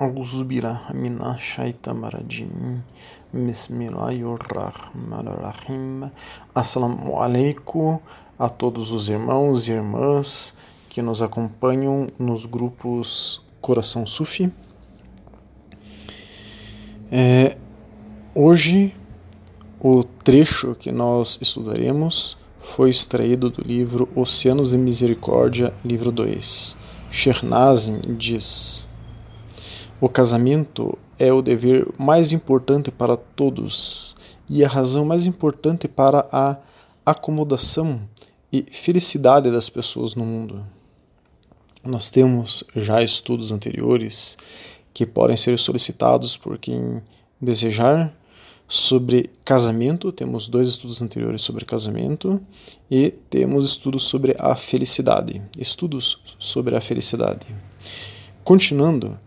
أعوذ بالله من الشيطان الرجيم بسم الله الرحمن الرحيم Assalamu alaikum a todos os irmãos e irmãs que nos acompanham nos grupos Coração Sufi. É, hoje, o trecho que nós estudaremos foi extraído do livro Oceanos de Misericórdia, livro 2. Shernazin diz. o casamento é o dever mais importante para todos e a razão mais importante para a acomodação e felicidade das pessoas no mundo. Nós temos já estudos anteriores que podem ser solicitados por quem desejar sobre casamento, temos dois estudos anteriores sobre casamento e temos estudos sobre a felicidade. Estudos sobre a felicidade. Continuando,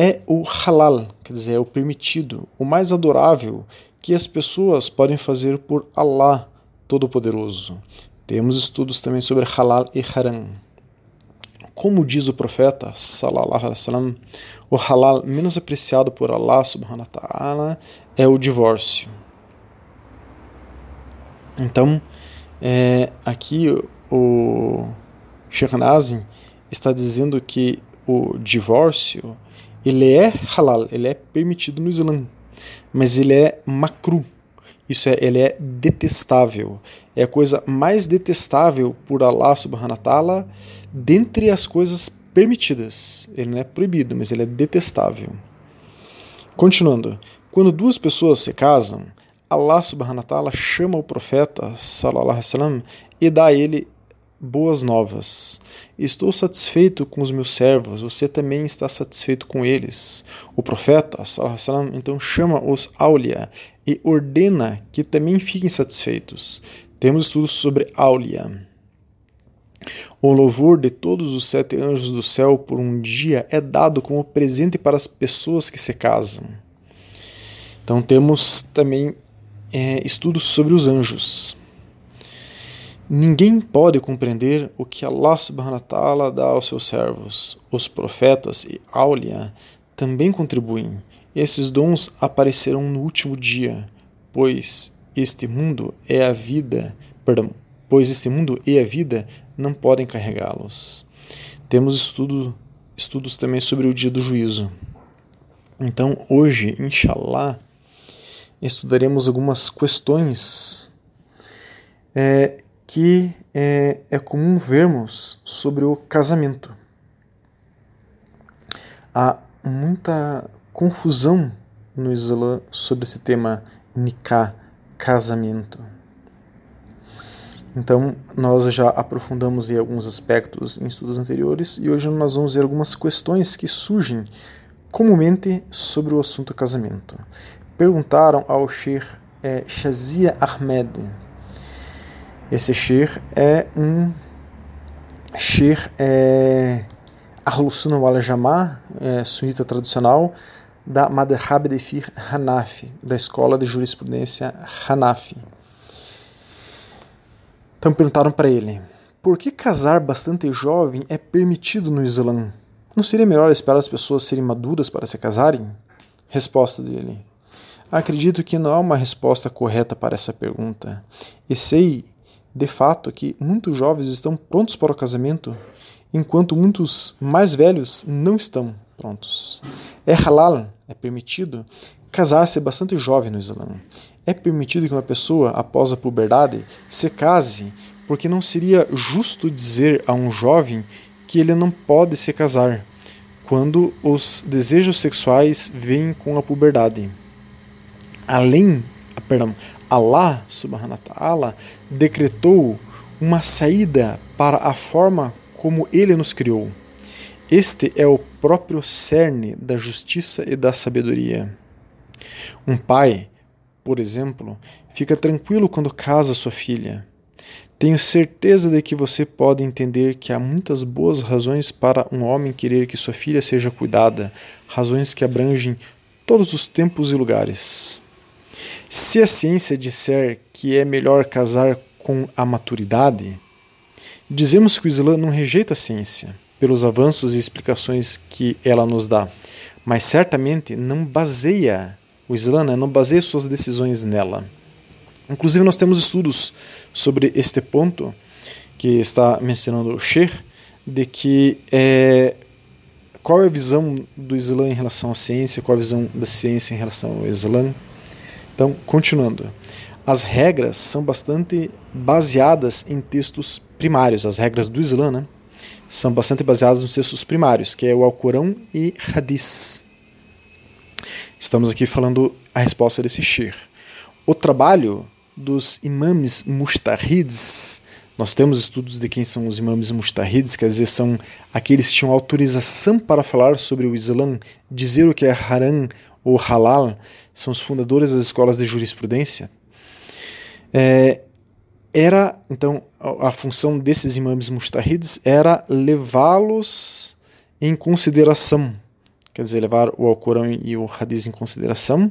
é o halal, quer dizer, é o permitido, o mais adorável que as pessoas podem fazer por Allah Todo-Poderoso. Temos estudos também sobre halal e haram. Como diz o profeta, sallallahu alaihi o halal menos apreciado por Allah subhanahu wa ta'ala é o divórcio. Então, é, aqui o Sheikh Nazim está dizendo que o divórcio ele é halal, ele é permitido no Islã, mas ele é macru. Isso é, ele é detestável. É a coisa mais detestável por Allah subhanahu wa ta'ala dentre as coisas permitidas. Ele não é proibido, mas ele é detestável. Continuando, quando duas pessoas se casam, Allah subhanahu wa ta'ala chama o profeta sallallahu alaihi wasallam e dá a ele boas novas. Estou satisfeito com os meus servos, você também está satisfeito com eles. O profeta, sallam, então chama os Aulia e ordena que também fiquem satisfeitos. Temos estudos sobre Aulia. O louvor de todos os sete anjos do céu por um dia é dado como presente para as pessoas que se casam. Então temos também é, estudos sobre os anjos. Ninguém pode compreender o que Allah subhanahu wa ta'ala dá aos seus servos. Os profetas e Aulia também contribuem. Esses dons aparecerão no último dia, pois este mundo é a vida, perdão, pois este mundo e a vida não podem carregá-los. Temos estudo, estudos também sobre o dia do juízo. Então, hoje, inshallah, estudaremos algumas questões é, que é, é comum vermos sobre o casamento. Há muita confusão no Islã sobre esse tema nikah, casamento. Então, nós já aprofundamos em alguns aspectos em estudos anteriores e hoje nós vamos ver algumas questões que surgem comumente sobre o assunto casamento. Perguntaram ao Sheikh é, Shazia Ahmed, esse shir é um shir é, Ahlus-Sunnah wal Jama'ah, é, tradicional, da Madhhab de Fiqh Hanafi, da escola de jurisprudência Hanafi. Então perguntaram para ele, por que casar bastante jovem é permitido no Islã? Não seria melhor esperar as pessoas serem maduras para se casarem? Resposta dele, acredito que não há uma resposta correta para essa pergunta. E sei de fato que muitos jovens estão prontos para o casamento, enquanto muitos mais velhos não estão prontos. É halal, é permitido casar-se bastante jovem no Islã. É permitido que uma pessoa, após a puberdade, se case, porque não seria justo dizer a um jovem que ele não pode se casar, quando os desejos sexuais vêm com a puberdade. Além, perdão, Allah subhanahu wa ta'ala decretou uma saída para a forma como ele nos criou. Este é o próprio cerne da justiça e da sabedoria. Um pai, por exemplo, fica tranquilo quando casa sua filha. Tenho certeza de que você pode entender que há muitas boas razões para um homem querer que sua filha seja cuidada, razões que abrangem todos os tempos e lugares. Se a ciência disser que é melhor casar com a maturidade, dizemos que o Islã não rejeita a ciência pelos avanços e explicações que ela nos dá, mas certamente não baseia o Islã, né, não baseia suas decisões nela. Inclusive, nós temos estudos sobre este ponto que está mencionando o Sheikh, de que é, qual é a visão do Islã em relação à ciência, qual é a visão da ciência em relação ao Islã. Então, continuando. As regras são bastante baseadas em textos primários, as regras do Islã, né? São bastante baseadas nos textos primários, que é o Alcorão e Hadith. Estamos aqui falando a resposta desse shir. O trabalho dos imames mustahids, nós temos estudos de quem são os imames mustahids, quer dizer, são aqueles que tinham autorização para falar sobre o Islã, dizer o que é haram ou halal, são os fundadores das escolas de jurisprudência. É, era, então, a, a função desses imames mustahids era levá-los em consideração quer dizer, levar o Alcorão e o Hadith em consideração,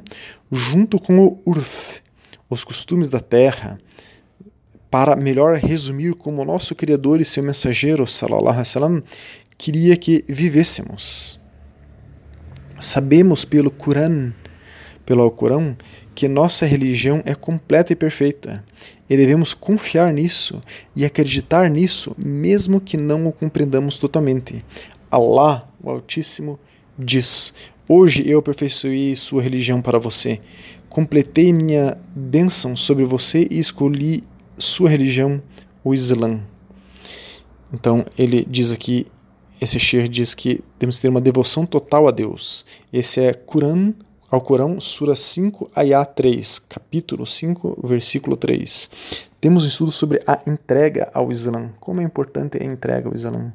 junto com o Urf, os costumes da terra, para melhor resumir como o nosso Criador e seu mensageiro, sallallahu alaihi wasallam, queria que vivêssemos. Sabemos pelo Corão, pelo Alcorão, que nossa religião é completa e perfeita, e devemos confiar nisso e acreditar nisso, mesmo que não o compreendamos totalmente. Allah, o Altíssimo, diz: Hoje eu aperfeiçoei sua religião para você. Completei minha bênção sobre você e escolhi sua religião, o Islã. Então ele diz aqui, esse Sher diz que temos que ter uma devoção total a Deus. Esse é Quran, ao Corão, Sura 5, Ayah 3, capítulo 5, versículo 3. Temos um estudo sobre a entrega ao Islã. Como é importante a entrega ao Islã.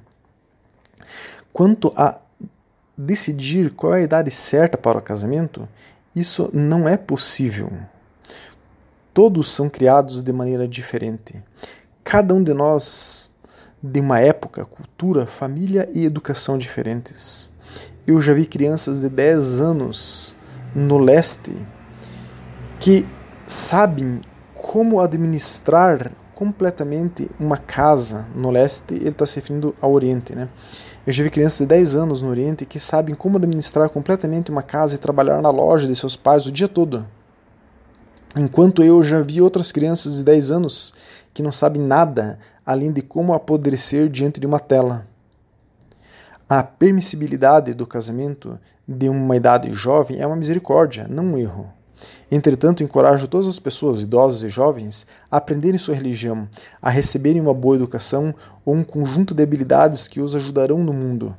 Quanto a decidir qual é a idade certa para o casamento, isso não é possível. Todos são criados de maneira diferente. Cada um de nós, de uma época, cultura, família e educação diferentes. Eu já vi crianças de 10 anos no leste que sabem como administrar completamente uma casa no leste, ele está se referindo ao Oriente. Né? Eu já vi crianças de 10 anos no Oriente que sabem como administrar completamente uma casa e trabalhar na loja de seus pais o dia todo. Enquanto eu já vi outras crianças de 10 anos que não sabem nada além de como apodrecer diante de uma tela. A permissibilidade do casamento de uma idade jovem é uma misericórdia, não um erro. Entretanto, encorajo todas as pessoas, idosos e jovens, a aprenderem sua religião, a receberem uma boa educação ou um conjunto de habilidades que os ajudarão no mundo,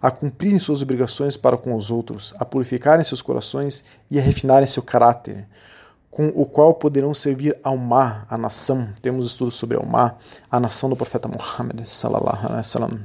a cumprirem suas obrigações para com os outros, a purificarem seus corações e a refinarem seu caráter, com o qual poderão servir Mar, a nação. Temos estudos sobre Almá, a nação do profeta Muhammad sallallahu alaihi wasallam.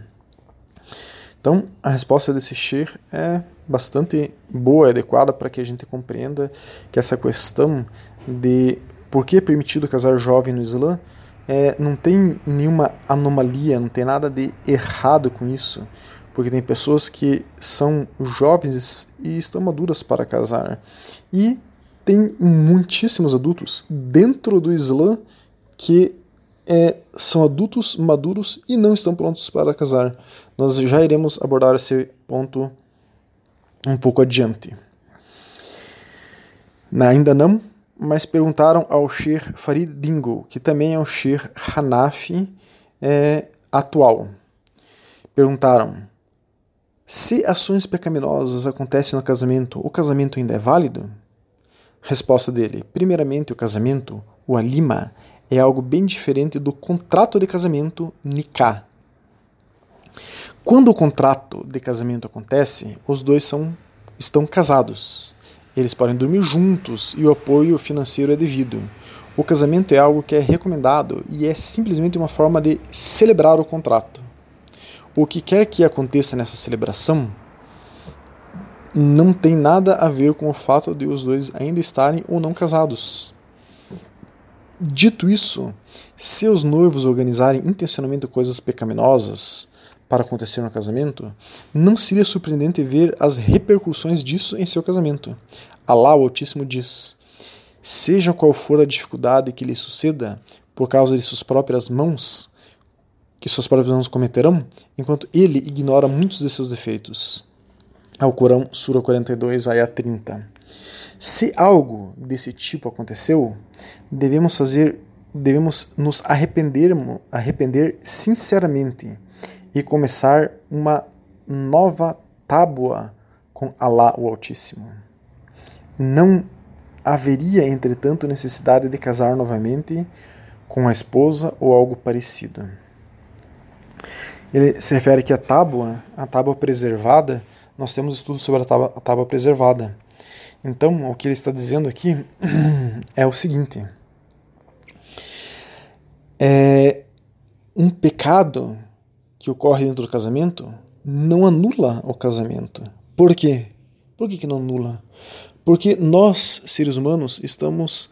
Então, a resposta desse Shir é bastante boa e adequada para que a gente compreenda que essa questão de por que é permitido casar jovem no Islã é, não tem nenhuma anomalia, não tem nada de errado com isso, porque tem pessoas que são jovens e estão maduras para casar. E tem muitíssimos adultos dentro do Islã que é, são adultos maduros e não estão prontos para casar. Nós já iremos abordar esse ponto um pouco adiante. Ainda não, mas perguntaram ao Sheikh Farid Dingo, que também é um Sheikh Hanafi é, atual. Perguntaram: se ações pecaminosas acontecem no casamento, o casamento ainda é válido? Resposta dele: primeiramente, o casamento, o alima, é algo bem diferente do contrato de casamento nikah. Quando o contrato de casamento acontece, os dois são, estão casados. Eles podem dormir juntos e o apoio financeiro é devido. O casamento é algo que é recomendado e é simplesmente uma forma de celebrar o contrato. O que quer que aconteça nessa celebração não tem nada a ver com o fato de os dois ainda estarem ou não casados. Dito isso, se os noivos organizarem intencionalmente coisas pecaminosas para acontecer no casamento, não seria surpreendente ver as repercussões disso em seu casamento. Alá, o Altíssimo, diz: Seja qual for a dificuldade que lhe suceda por causa de suas próprias mãos, que suas próprias mãos cometerão, enquanto ele ignora muitos de seus defeitos. Ao Corão, Sura 42, Ayah 30. Se algo desse tipo aconteceu, devemos fazer, devemos nos arrepender, arrepender sinceramente e começar uma nova tábua com Alá o Altíssimo. Não haveria, entretanto, necessidade de casar novamente com a esposa ou algo parecido. Ele se refere que a tábua, a tábua preservada, nós temos estudos sobre a tábua, a tábua preservada. Então, o que ele está dizendo aqui é o seguinte: é um pecado que ocorre dentro do casamento não anula o casamento. Por quê? Por que, que não anula? Porque nós, seres humanos, estamos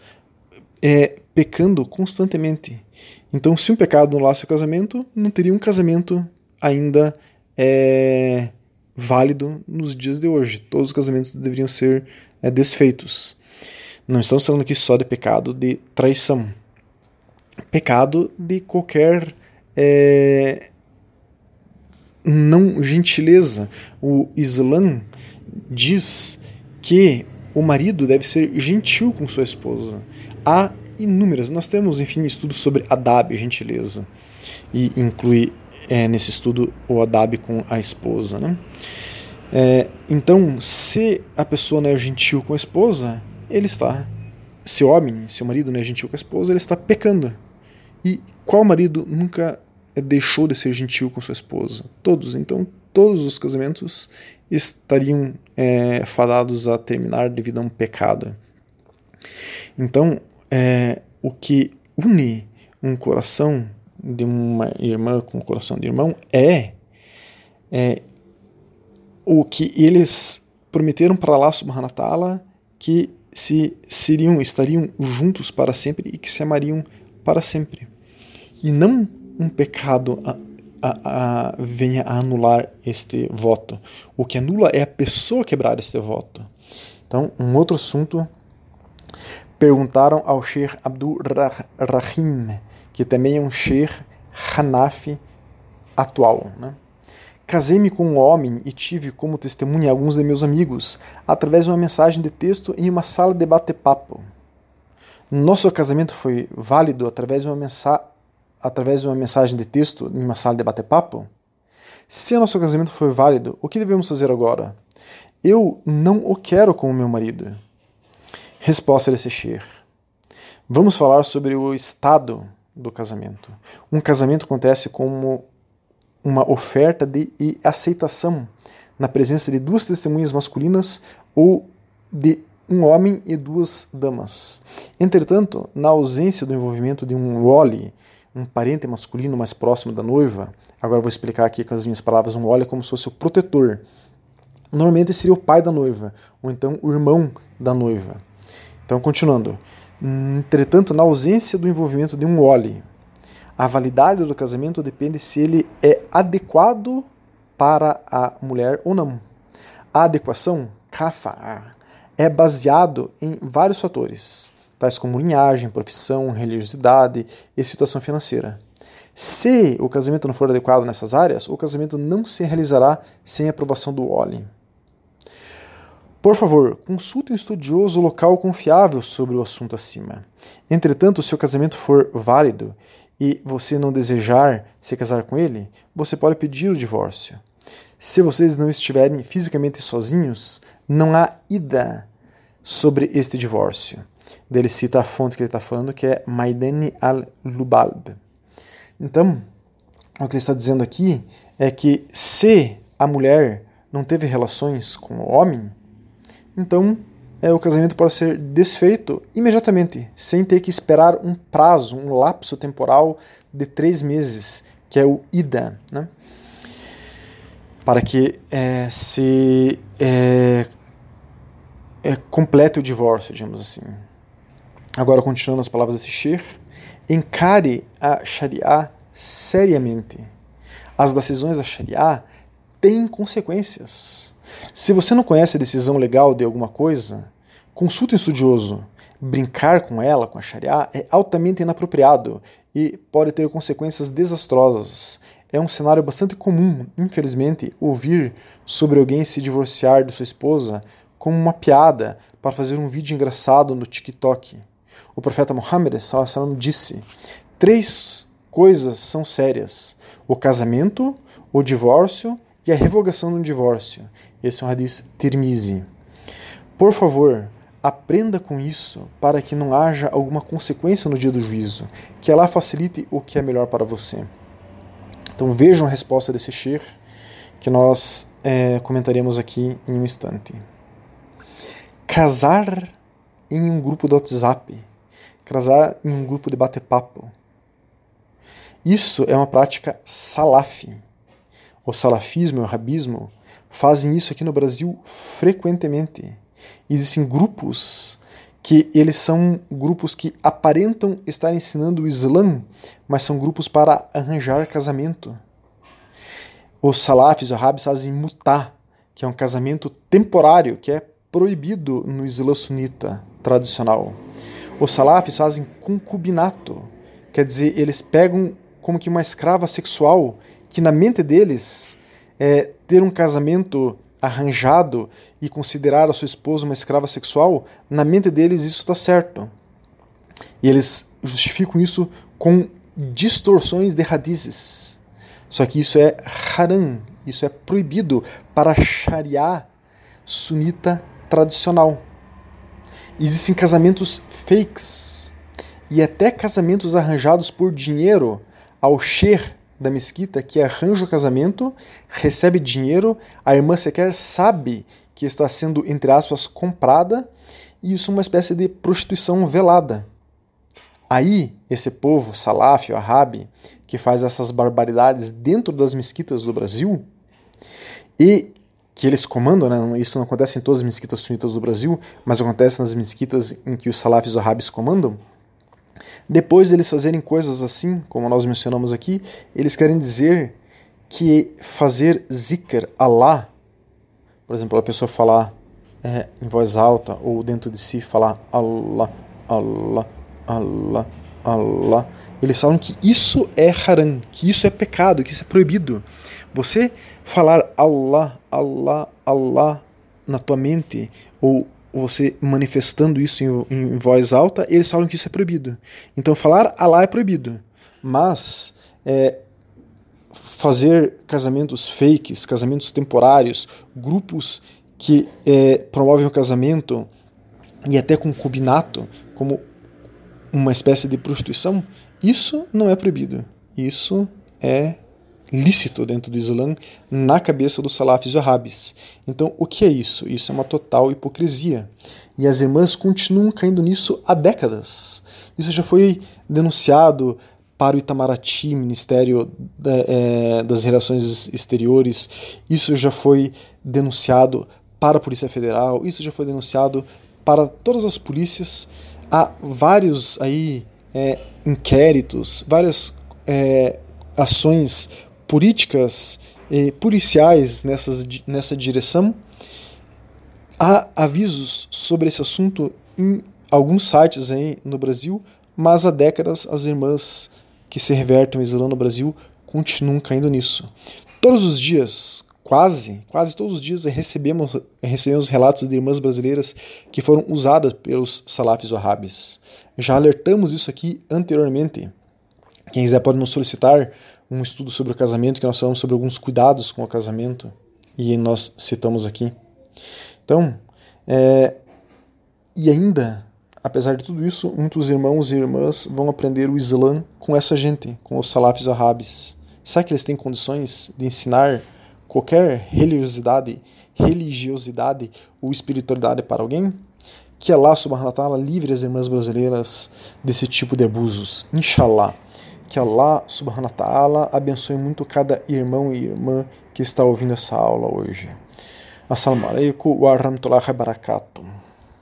é, pecando constantemente. Então, se um pecado anulasse o casamento, não teria um casamento ainda é, válido nos dias de hoje. Todos os casamentos deveriam ser é, desfeitos. Não estamos falando aqui só de pecado de traição. Pecado de qualquer é, não gentileza. O Islã diz que o marido deve ser gentil com sua esposa. Há inúmeras. Nós temos, enfim, estudos sobre adab, gentileza, e inclui é, nesse estudo o adab com a esposa. Né? É, então, se a pessoa não é gentil com a esposa, ele está. Se o homem, se o marido não é gentil com a esposa, ele está pecando. E qual marido nunca deixou de ser gentil com sua esposa? Todos. Então, todos os casamentos estariam é, fadados a terminar devido a um pecado. Então, é, o que une um coração de uma irmã com coração de irmão é, é o que eles prometeram para wa ta'ala que se seriam, estariam juntos para sempre e que se amariam para sempre. E não um pecado a, a, a, venha a anular este voto. O que anula é a pessoa quebrar este voto. Então, um outro assunto. Perguntaram ao Sheikh Abdul Rahim, que também é um Sheikh Hanafi atual. Né? Casei-me com um homem e tive como testemunha alguns de meus amigos, através de uma mensagem de texto em uma sala de bate-papo. Nosso casamento foi válido através de, uma mensa através de uma mensagem de texto em uma sala de bate-papo? Se o nosso casamento foi válido, o que devemos fazer agora? Eu não o quero como meu marido. Resposta desse Sheikh. Vamos falar sobre o estado do casamento. Um casamento acontece como uma oferta de e aceitação na presença de duas testemunhas masculinas ou de um homem e duas damas. Entretanto, na ausência do envolvimento de um wali, um parente masculino mais próximo da noiva, agora vou explicar aqui com as minhas palavras, um wali é como se fosse o protetor. Normalmente seria o pai da noiva, ou então o irmão da noiva. Então, continuando. Entretanto, na ausência do envolvimento de um wali, a validade do casamento depende se ele é adequado para a mulher ou não. A adequação, kafa, é baseado em vários fatores, tais como linhagem, profissão, religiosidade e situação financeira. Se o casamento não for adequado nessas áreas, o casamento não se realizará sem aprovação do Oli. Por favor, consulte um estudioso local confiável sobre o assunto acima. Entretanto, se o casamento for válido e você não desejar se casar com ele, você pode pedir o divórcio. Se vocês não estiverem fisicamente sozinhos, não há ida sobre este divórcio. Ele cita a fonte que ele está falando, que é Maidani al-Lubalb. Então, o que ele está dizendo aqui é que se a mulher não teve relações com o homem, então é, o casamento pode ser desfeito imediatamente, sem ter que esperar um prazo, um lapso temporal de três meses, que é o IDA, né? para que é, se é, é, complete o divórcio, digamos assim. Agora, continuando as palavras desse Sheikh, encare a Sharia seriamente. As decisões da Sharia têm consequências. Se você não conhece a decisão legal de alguma coisa, consulte um estudioso. Brincar com ela, com a Sharia, é altamente inapropriado e pode ter consequências desastrosas. é um cenário bastante comum, infelizmente, ouvir sobre alguém se divorciar de sua esposa como uma piada para fazer um vídeo engraçado no TikTok. O profeta Muhammad disse: três coisas são sérias: o casamento, o divórcio e a revogação do divórcio. Esse é um hadith Tirmizi. Por favor, aprenda com isso para que não haja alguma consequência no dia do juízo, que Allah facilite o que é melhor para você. Então vejam a resposta desse Shir, que nós é, comentaremos aqui em um instante. Casar em um grupo do WhatsApp, casar em um grupo de bate-papo. Isso é uma prática salafi. O salafismo e o rabismo fazem isso aqui no Brasil frequentemente existem grupos que eles são grupos que aparentam estar ensinando o Islã, mas são grupos para arranjar casamento. Os salafis, os arabes fazem mutá, que é um casamento temporário, que é proibido no Islã sunita tradicional. Os salafis fazem concubinato, quer dizer, eles pegam como que uma escrava sexual, que na mente deles é ter um casamento arranjado e considerar a sua esposa uma escrava sexual, na mente deles isso está certo. E eles justificam isso com distorções de radizes. Só que isso é haram, isso é proibido para a Sharia sunita tradicional. Existem casamentos fakes e até casamentos arranjados por dinheiro ao Sher da mesquita que arranja o casamento, recebe dinheiro, a irmã sequer sabe que está sendo, entre aspas, comprada, e isso é uma espécie de prostituição velada. Aí, esse povo, salaf, arabe, que faz essas barbaridades dentro das mesquitas do Brasil, e que eles comandam, né? isso não acontece em todas as mesquitas sunitas do Brasil, mas acontece nas mesquitas em que os salafis arabes comandam, depois deles fazerem coisas assim, como nós mencionamos aqui, eles querem dizer que fazer zikr, Allah, por exemplo, a pessoa falar é, em voz alta ou dentro de si falar Allah, Allah, Allah, Allah, eles falam que isso é haram, que isso é pecado, que isso é proibido. Você falar Allah, Allah, Allah na tua mente ou você manifestando isso em, em, voz alta, eles falam que isso é proibido. Então falar Allah é proibido, mas é, fazer casamentos fakes, casamentos temporários, grupos que é, promovem o casamento e até concubinato como uma espécie de prostituição, isso não é proibido. Isso é lícito dentro do Islã na cabeça dos salafis wahhabis. Então, o que é isso? Isso é uma total hipocrisia. E as irmãs continuam caindo nisso há décadas. Isso já foi denunciado para o Itamaraty, Ministério é, das Relações Exteriores, isso já foi denunciado para a Polícia Federal, isso já foi denunciado para todas as polícias. Há vários aí é, inquéritos, várias é, ações políticas eh, policiais nessas, nessa direção. Há avisos sobre esse assunto em alguns sites aí no Brasil, mas há décadas as irmãs que se revertem Islã no Brasil continuam caindo nisso. Todos os dias, quase, quase todos os dias recebemos, recebemos relatos de irmãs brasileiras que foram usadas pelos salafis wahhabis. Já alertamos isso aqui anteriormente. Quem quiser pode nos solicitar um estudo sobre o casamento, que nós falamos sobre alguns cuidados com o casamento, e nós citamos aqui. Então, é, e ainda, apesar de tudo isso, muitos irmãos e irmãs vão aprender o Islã com essa gente, com os salafis arabes. Será que eles têm condições de ensinar qualquer religiosidade, religiosidade ou espiritualidade para alguém? Que Allah subhanahu wa ta'ala livre as irmãs brasileiras desse tipo de abusos. Inshallah. Que Allah subhanahu wa ta'ala abençoe muito cada irmão e irmã que está ouvindo essa aula hoje. Assalamu alaikum wa rahmatullahi wa barakatuh.